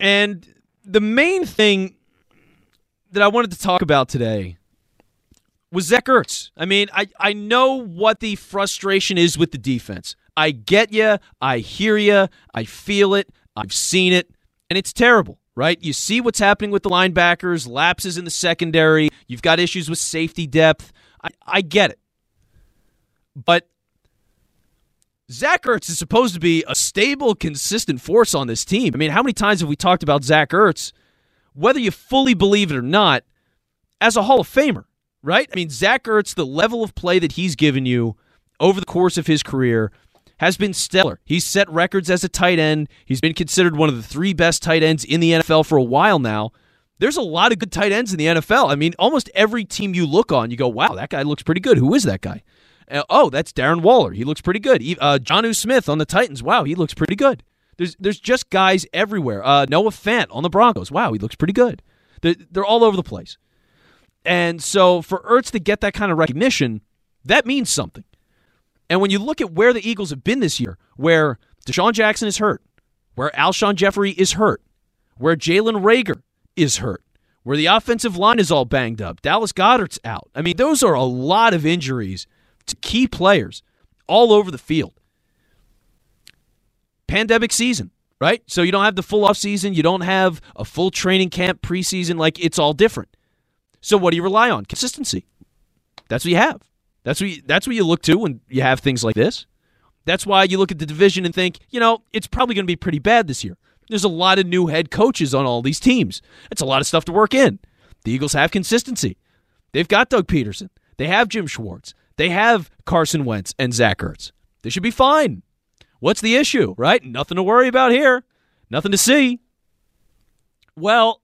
And the main thing that I wanted to talk about today was Zach Ertz. I mean, I, I know what the frustration is with the defense. I get you. I hear you. I feel it. I've seen it. And it's terrible, right? You see what's happening with the linebackers, lapses in the secondary. You've got issues with safety depth. I, I get it. But Zach Ertz is supposed to be a stable, consistent force on this team. I mean, how many times have we talked about Zach Ertz, whether you fully believe it or not, as a Hall of Famer, right? I mean, Zach Ertz, the level of play that he's given you over the course of his career has been stellar. He's set records as a tight end. He's been considered one of the three best tight ends in the NFL for a while now. There's a lot of good tight ends in the NFL. I mean, almost every team you look on, you go, wow, that guy looks pretty good. Who is that guy? Uh, oh, that's Darren Waller. He looks pretty good. Uh, Jonnu Smith on the Titans. Wow, he looks pretty good. There's there's just guys everywhere. Uh, Noah Fant on the Broncos. Wow, he looks pretty good. They're, they're all over the place. And so for Ertz to get that kind of recognition, that means something. And when you look at where the Eagles have been this year, where DeSean Jackson is hurt, where Alshon Jeffery is hurt, where Jalen Reagor is hurt, where the offensive line is all banged up, Dallas Goedert's out. I mean, those are a lot of injuries to key players all over the field. Pandemic season, right? So you don't have the full off season, you don't have a full training camp preseason, like it's all different. So what do you rely on? Consistency. That's what you have. That's what you, that's what you look to when you have things like this. That's why you look at the division and think, you know, it's probably going to be pretty bad this year. There's a lot of new head coaches on all these teams. It's a lot of stuff to work in. The Eagles have consistency. They've got Doug Pederson. They have Jim Schwartz. They have Carson Wentz and Zach Ertz. They should be fine. What's the issue, right? Nothing to worry about here. Nothing to see. Well,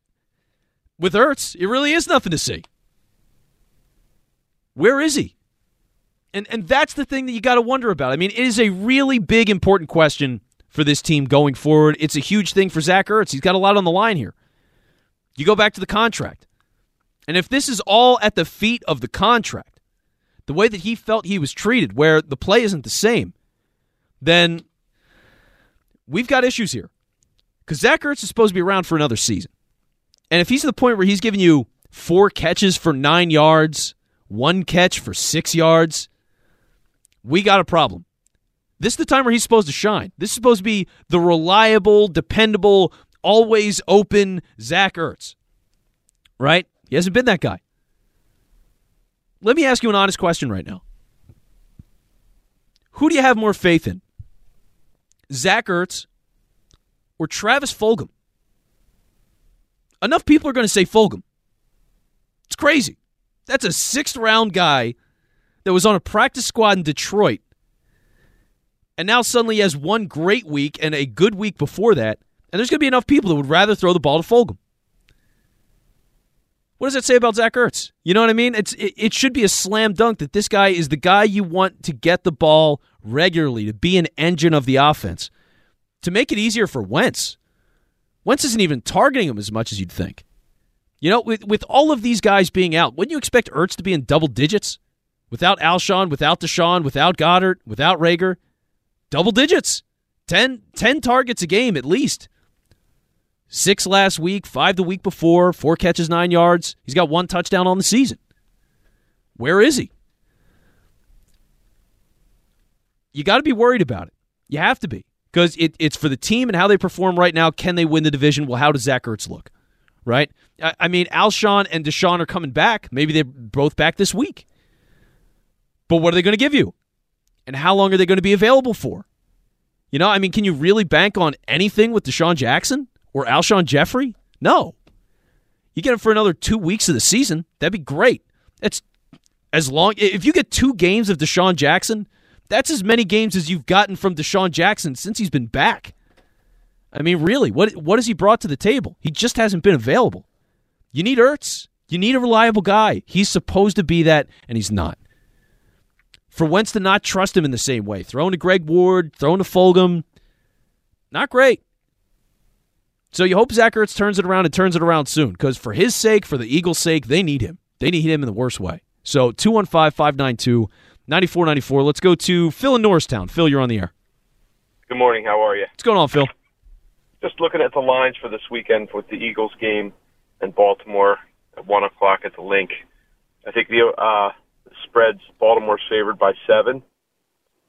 with Ertz, it really is nothing to see. Where is he? And and that's the thing that you got to wonder about. I mean, it is a really big, important question for this team going forward. It's a huge thing for Zach Ertz. He's got a lot on the line here. You go back to the contract. And if this is all at the feet of the contract, the way that he felt he was treated, where the play isn't the same, then we've got issues here. Because Zach Ertz is supposed to be around for another season. And if he's to the point where he's giving you four catches for nine yards, one catch for six yards, we got a problem. This is the time where he's supposed to shine. This is supposed to be the reliable, dependable, always open Zach Ertz. Right? He hasn't been that guy. Let me ask you an honest question right now. Who do you have more faith in? Zach Ertz or Travis Fulgham? Enough people are going to say Fulgham. It's crazy. That's a sixth round guy that was on a practice squad in Detroit. And now suddenly he has one great week and a good week before that. And there's going to be enough people that would rather throw the ball to Fulgham. What does that say about Zach Ertz? You know what I mean? It's it, it, should be a slam dunk that this guy is the guy you want to get the ball regularly, to be an engine of the offense, to make it easier for Wentz. Wentz isn't even targeting him as much as you'd think. You know, with with all of these guys being out, wouldn't you expect Ertz to be in double digits? Without Alshon, without DeSean, without Goedert, without Reagor, double digits. 10, 10 targets a game at least. Six last week, five the week before, four catches, nine yards. He's got one touchdown on the season. Where is he? You got to be worried about it. You have to be because it, it's for the team and how they perform right now. Can they win the division? Well, how does Zach Ertz look? Right? I, I mean, Alshon and DeSean are coming back. Maybe they're both back this week. But what are they going to give you? And how long are they going to be available for? You know, I mean, can you really bank on anything with DeSean Jackson? Or Alshon Jeffery? No. You get him for another two weeks of the season. That'd be great. It's as long if you get two games of DeSean Jackson, that's as many games as you've gotten from DeSean Jackson since he's been back. I mean, really, what what has he brought to the table? He just hasn't been available. You need Ertz. You need a reliable guy. He's supposed to be that, and he's not. For Wentz to not trust him in the same way, throwing to Greg Ward, throwing to Fulgham, not great. So you hope Zach Ertz turns it around and turns it around soon, because for his sake, for the Eagles' sake, they need him. They need him in the worst way. So 215 592 9494. Let's go to Phil in Norristown. Phil, you're on the air. Good morning. How are you? What's going on, Phil? Just looking at the lines for this weekend with the Eagles game and Baltimore at 1 o'clock at the Linc. I think the uh, spread's Baltimore's favored by seven,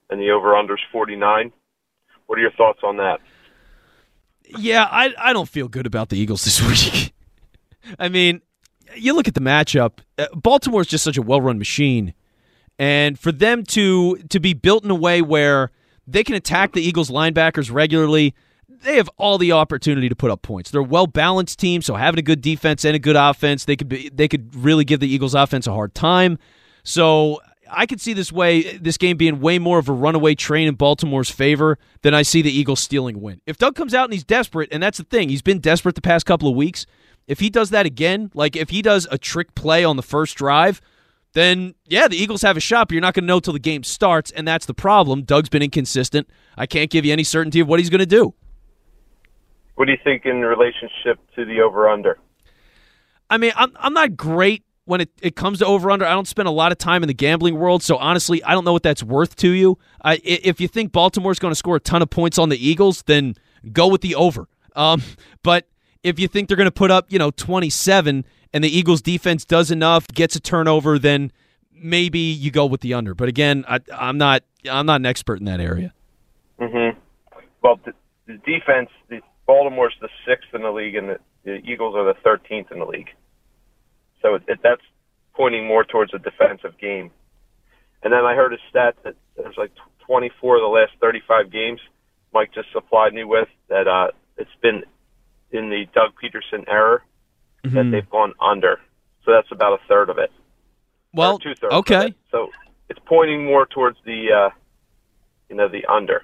and the over-under's 49. What are your thoughts on that? Yeah, I, I don't feel good about the Eagles this week. I mean, you look at the matchup. Uh, Baltimore is just such a well-run machine, and for them to to be built in a way where they can attack the Eagles linebackers regularly, they have all the opportunity to put up points. They're a well balanced team, so having a good defense and a good offense, they could be they could really give the Eagles offense a hard time. So I could see this way this game being way more of a runaway train in Baltimore's favor than I see the Eagles stealing win. If Doug comes out and he's desperate, and that's the thing, he's been desperate the past couple of weeks. If he does that again, like if he does a trick play on the first drive, then yeah, the Eagles have a shot, but you're not going to know till the game starts, and that's the problem. Doug's been inconsistent. I can't give you any certainty of what he's going to do. What do you think in relationship to the over under? I mean, I'm I'm not great when it, it comes to over under. I don't spend a lot of time in the gambling world, so honestly, I don't know what that's worth to you. I, if you think Baltimore's going to score a ton of points on the Eagles, then go with the over. Um, but if you think they're going to put up, you know, 27 and the Eagles defense does enough, gets a turnover, then maybe you go with the under. But again, I, am not I'm not an expert in that area. Mm-hmm. Well, the, the defense, the Baltimore's the sixth in the league, and the, the Eagles are the 13th in the league. So it, it, that's pointing more towards a defensive game. And then I heard a stat that there's like 24 of the last 35 games Mike just supplied me with that uh, it's been in the Doug Pederson era mm-hmm. that they've gone under. So that's about a third of it. Well, two thirds. Okay. So it's pointing more towards the, uh, you know, the under.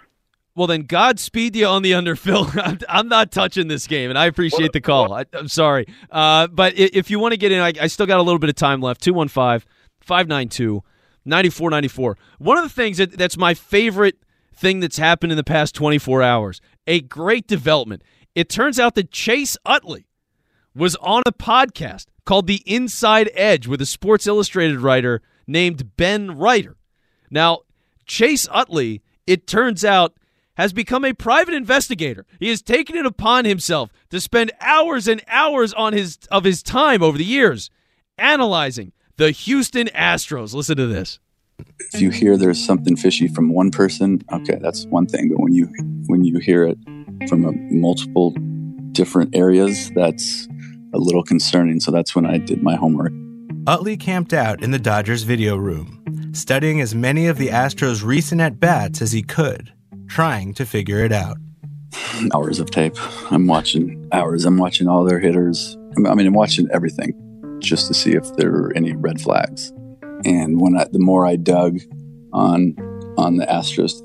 Well, then Godspeed you on the under, Phil. I'm not touching this game, and I appreciate the call. I, am sorry. Uh, but if you want to get in, I, I, still got a little bit of time left 215 592 9494. One of the things that, that's my favorite thing that's happened in the past 24 hours, a great development. It turns out that Chase Utley was on a podcast called The Inside Edge with a Sports Illustrated writer named Ben Reiter. Now, Chase Utley, it turns out, has become a private investigator. He has taken it upon himself to spend hours and hours on his of his time over the years analyzing the Houston Astros. Listen to this. If you hear there's something fishy from one person, okay, that's one thing. But when you when you hear it from a, multiple different areas, that's a little concerning. So that's when I did my homework. Utley camped out in the Dodgers video room, studying as many of the Astros' recent at bats as he could trying to figure it out. Hours of tape. I'm watching hours. I'm watching all their hitters. I mean, I'm watching everything just to see if there are any red flags. And when I, the more I dug on on the Astros,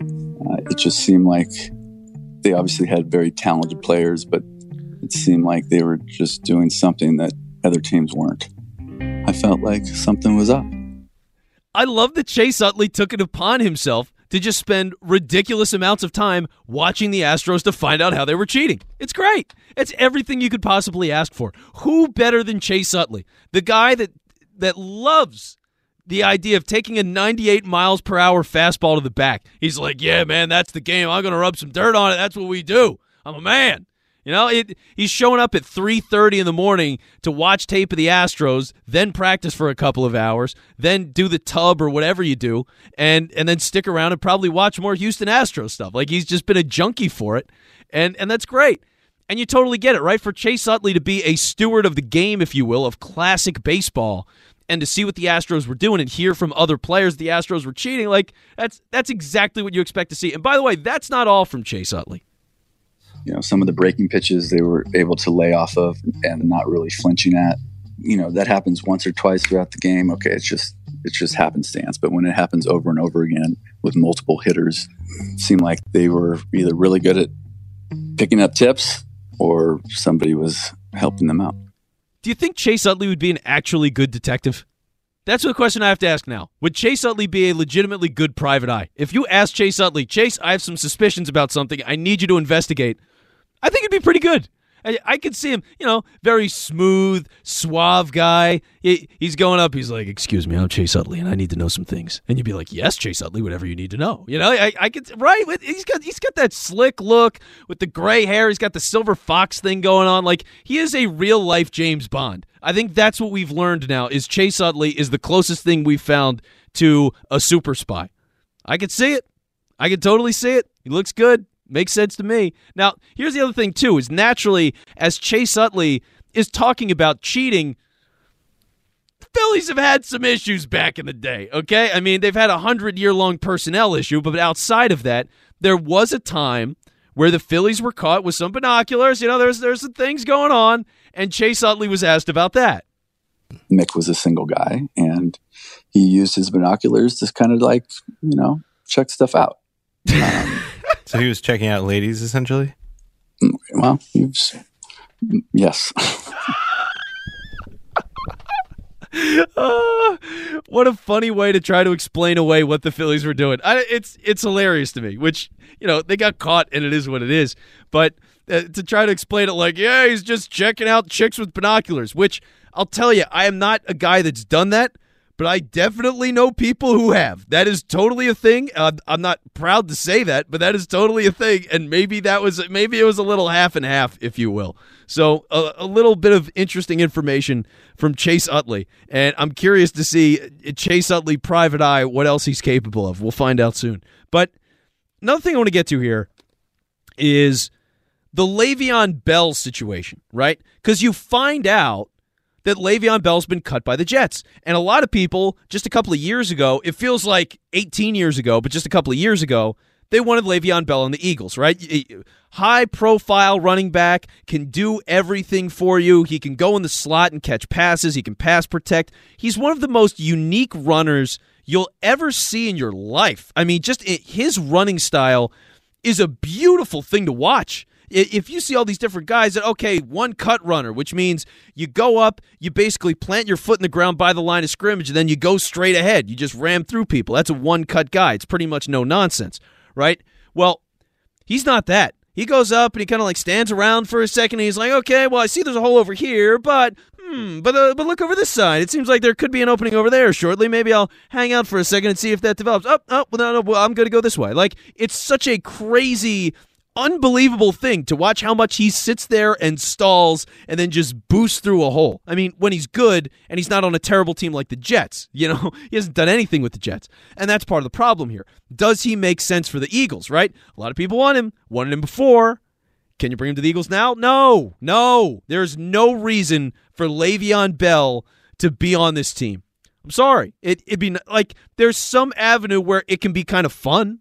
uh, it just seemed like they obviously had very talented players, but it seemed like they were just doing something that other teams weren't. I felt like something was up. I love that Chase Utley took it upon himself to just spend ridiculous amounts of time watching the Astros to find out how they were cheating. It's great. It's everything you could possibly ask for. Who better than Chase Utley, the guy that that loves the idea of taking a 98 miles per hour fastball to the back. He's like, "Yeah, man, that's the game. I'm going to rub some dirt on it. That's what we do. I'm a man." You know, it, he's showing up at 3:30 in the morning to watch tape of the Astros, then practice for a couple of hours, then do the tub or whatever you do, and and then stick around and probably watch more Houston Astros stuff. Like he's just been a junkie for it, and and that's great. And you totally get it, right? For Chase Utley to be a steward of the game, if you will, of classic baseball, and to see what the Astros were doing and hear from other players the Astros were cheating, like that's that's exactly what you expect to see. And by the way, that's not all from Chase Utley you know some of the breaking pitches they were able to lay off of and not really flinching at you know that happens once or twice throughout the game okay it's just it's just happenstance but when it happens over and over again with multiple hitters it seemed like they were either really good at picking up tips or somebody was helping them out. Do you think Chase Utley would be an actually good detective? That's the question I have to ask now. Would Chase Utley be a legitimately good private eye? If you ask Chase Utley, Chase, I have some suspicions about something. I need you to investigate. I think it'd be pretty good. I, I could see him, you know, very smooth, suave guy. He, he's going up. He's like, "Excuse me, I'm Chase Utley, and I need to know some things." And you'd be like, "Yes, Chase Utley, whatever you need to know." You know, I, I could right. He's got he's got that slick look with the gray hair. He's got the silver fox thing going on. Like he is a real life James Bond. I think that's what we've learned now. Is Chase Utley is the closest thing we've found to a super spy. I could see it. I could totally see it. He looks good. Makes sense to me. Now, here's the other thing, too, is naturally, as Chase Utley is talking about cheating, the Phillies have had some issues back in the day, okay? I mean, they've had a hundred year long personnel issue, but outside of that, there was a time where the Phillies were caught with some binoculars. You know, there's there's some things going on, and Chase Utley was asked about that. Mick was a single guy, and he used his binoculars to kind of like, you know, check stuff out. Um, so he was checking out ladies, essentially. Well, was, yes. uh, what a funny way to try to explain away what the Phillies were doing. I, it's it's hilarious to me. Which you know they got caught, and it is what it is. But uh, to try to explain it like, yeah, he's just checking out chicks with binoculars. Which I'll tell you, I am not a guy that's done that but I definitely know people who have. That is totally a thing. Uh, I'm not proud to say that, but that is totally a thing. And maybe that was maybe it was a little half and half, if you will. So a, a little bit of interesting information from Chase Utley, and I'm curious to see uh, Chase Utley private eye what else he's capable of. We'll find out soon. But another thing I want to get to here is the Le'Veon Bell situation, right? Because you find out that Le'Veon Bell's been cut by the Jets. And a lot of people, just a couple of years ago, it feels like 18 years ago, but just a couple of years ago, they wanted Le'Veon Bell on the Eagles, right? High profile running back, can do everything for you. He can go in the slot and catch passes, he can pass protect. He's one of the most unique runners you'll ever see in your life. I mean, just eh, his running style is a beautiful thing to watch if you see all these different guys that okay one cut runner which means you go up you basically plant your foot in the ground by the line of scrimmage and then you go straight ahead. You just ram through people. That's a one cut guy. It's pretty much no nonsense right? Well he's not that. He goes up and he kind of like stands around for a second and he's like okay well i see there's a hole over here but hmm but uh, but look over this side. It seems like there could be an opening over there shortly. Maybe i'll hang out for a second and see if that develops. Oh oh well, no, no well, i'm gonna go this way. Like it's such a crazy unbelievable thing to watch how much he sits there and stalls and then just boosts through a hole. I mean, when he's good and he's not on a terrible team like the Jets, you know, he hasn't done anything with the Jets. And that's part of the problem here. Does he make sense for the Eagles, right? A lot of people want him, wanted him before. Can you bring him to the Eagles now? No, no. There's no reason for Le'Veon Bell to be on this team. I'm sorry. It, it'd be like there's some avenue where it can be kind of fun,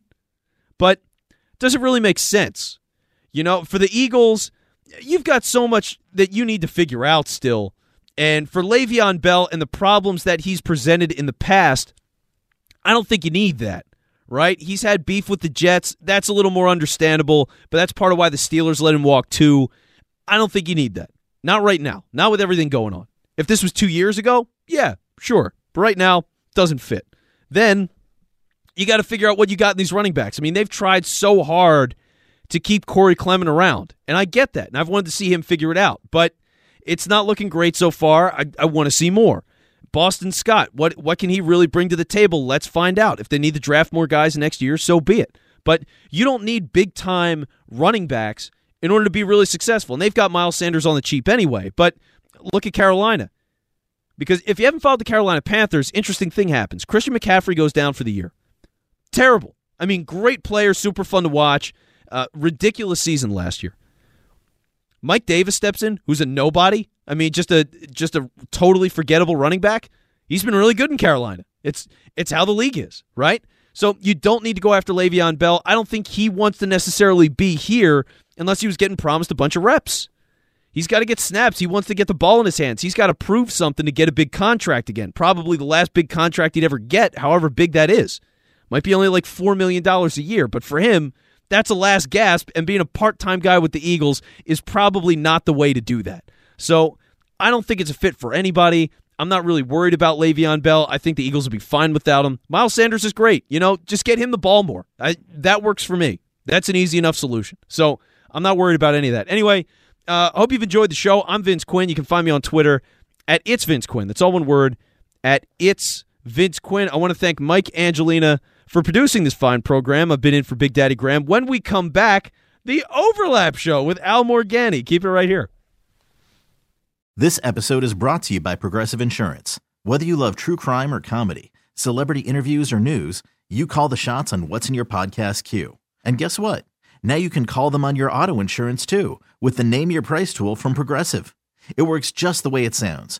doesn't really make sense. You know, for the Eagles, you've got so much that you need to figure out still. And for Le'Veon Bell and the problems that he's presented in the past, I don't think you need that, right? He's had beef with the Jets. That's a little more understandable, but that's part of why the Steelers let him walk too. I don't think you need that. Not right now. Not with everything going on. If this was two years ago, yeah, sure. But right now, doesn't fit. Then you got to figure out what you got in these running backs. I mean, they've tried so hard to keep Corey Clement around, and I get that, and I've wanted to see him figure it out, but it's not looking great so far. I, I want to see more. Boston Scott, what what can he really bring to the table? Let's find out. If they need to draft more guys next year, so be it. But you don't need big time running backs in order to be really successful. And they've got Miles Sanders on the cheap anyway. But look at Carolina. Because if you haven't followed the Carolina Panthers, interesting thing happens. Christian McCaffrey goes down for the year. Terrible. I mean, great player, super fun to watch. Uh, ridiculous season last year. Mike Davis steps in, who's a nobody. I mean, just a just a totally forgettable running back. He's been really good in Carolina. It's it's how the league is, right? So you don't need to go after Le'Veon Bell. I don't think he wants to necessarily be here unless he was getting promised a bunch of reps. He's got to get snaps. He wants to get the ball in his hands. He's got to prove something to get a big contract again. Probably the last big contract he'd ever get, however big that is. Might be only like $4 million a year, but for him, that's a last gasp, and being a part time guy with the Eagles is probably not the way to do that. So I don't think it's a fit for anybody. I'm not really worried about Le'Veon Bell. I think the Eagles will be fine without him. Miles Sanders is great. You know, just get him the ball more. I, that works for me. That's an easy enough solution. So I'm not worried about any of that. Anyway, uh, I hope you've enjoyed the show. I'm Vince Quinn. You can find me on Twitter at It's Vince Quinn. That's all one word at It's Vince Quinn. I want to thank Mike Angelina for producing this fine program. I've been in for Big Daddy Graham. When we come back, the Overlap Show with Al Morganti. Keep it right here. This episode is brought to you by Progressive Insurance. Whether you love true crime or comedy, celebrity interviews or news, you call the shots on what's in your podcast queue. And guess what? Now you can call them on your auto insurance too with the Name Your Price tool from Progressive. It works just the way it sounds.